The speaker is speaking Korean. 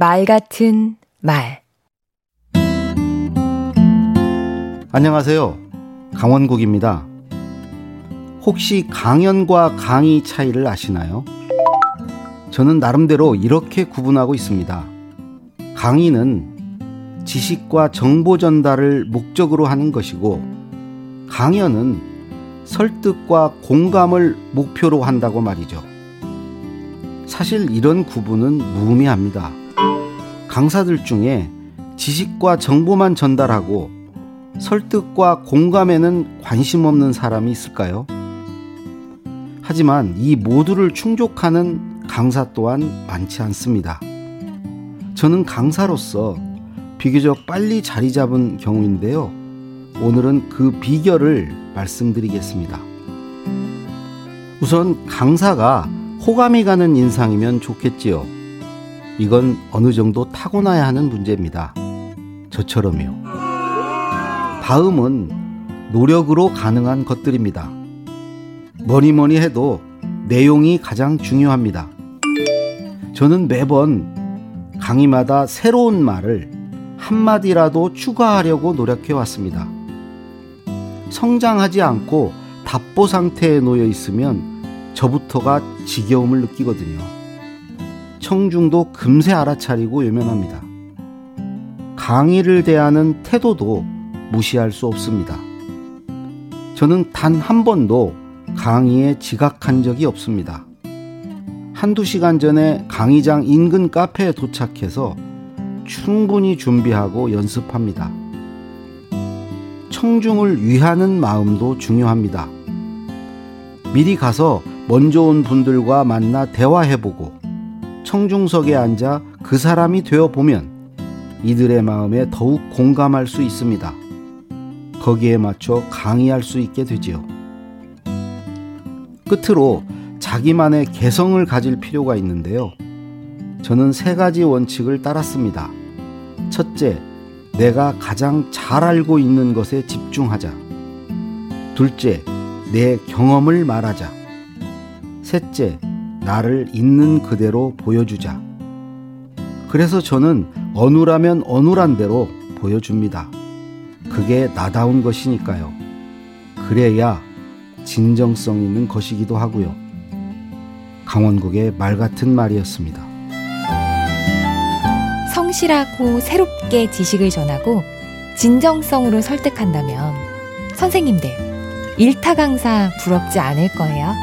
말 같은 말 안녕하세요. 강원국입니다. 혹시 강연과 강의 차이를 아시나요? 저는 나름대로 이렇게 구분하고 있습니다. 강의는 지식과 정보 전달을 목적으로 하는 것이고, 강연은 설득과 공감을 목표로 한다고 말이죠. 사실 이런 구분은 무의미합니다. 강사들 중에 지식과 정보만 전달하고 설득과 공감에는 관심 없는 사람이 있을까요? 하지만 이 모두를 충족하는 강사 또한 많지 않습니다. 저는 강사로서 비교적 빨리 자리 잡은 경우인데요. 오늘은 그 비결을 말씀드리겠습니다. 우선 강사가 호감이 가는 인상이면 좋겠지요. 이건 어느 정도 타고나야 하는 문제입니다. 저처럼요. 다음은 노력으로 가능한 것들입니다. 뭐니 뭐니 해도 내용이 가장 중요합니다. 저는 매번 강의마다 새로운 말을 한마디라도 추가하려고 노력해 왔습니다. 성장하지 않고 답보 상태에 놓여 있으면 저부터가 지겨움을 느끼거든요. 청중도 금세 알아차리고 외면합니다. 강의를 대하는 태도도 무시할 수 없습니다. 저는 단 한 번도 강의에 지각한 적이 없습니다. 한두 시간 전에 강의장 인근 카페에 도착해서 충분히 준비하고 연습합니다. 청중을 위하는 마음도 중요합니다. 미리 가서 먼저 온 분들과 만나 대화해보고 청중석에 앉아 그 사람이 되어 보면 이들의 마음에 더욱 공감할 수 있습니다. 거기에 맞춰 강의할 수 있게 되지요. 끝으로 자기만의 개성을 가질 필요가 있는데요. 저는 세 가지 원칙을 따랐습니다. 첫째, 내가 가장 잘 알고 있는 것에 집중하자. 둘째, 내 경험을 말하자. 셋째, 나를 있는 그대로 보여주자. 그래서 저는 어눌하면 어눌한 대로 보여줍니다. 그게 나다운 것이니까요. 그래야 진정성 있는 것이기도 하고요. 강원국의 말 같은 말이었습니다. 성실하고 새롭게 지식을 전하고 진정성으로 설득한다면 선생님들 일타 강사 부럽지 않을 거예요.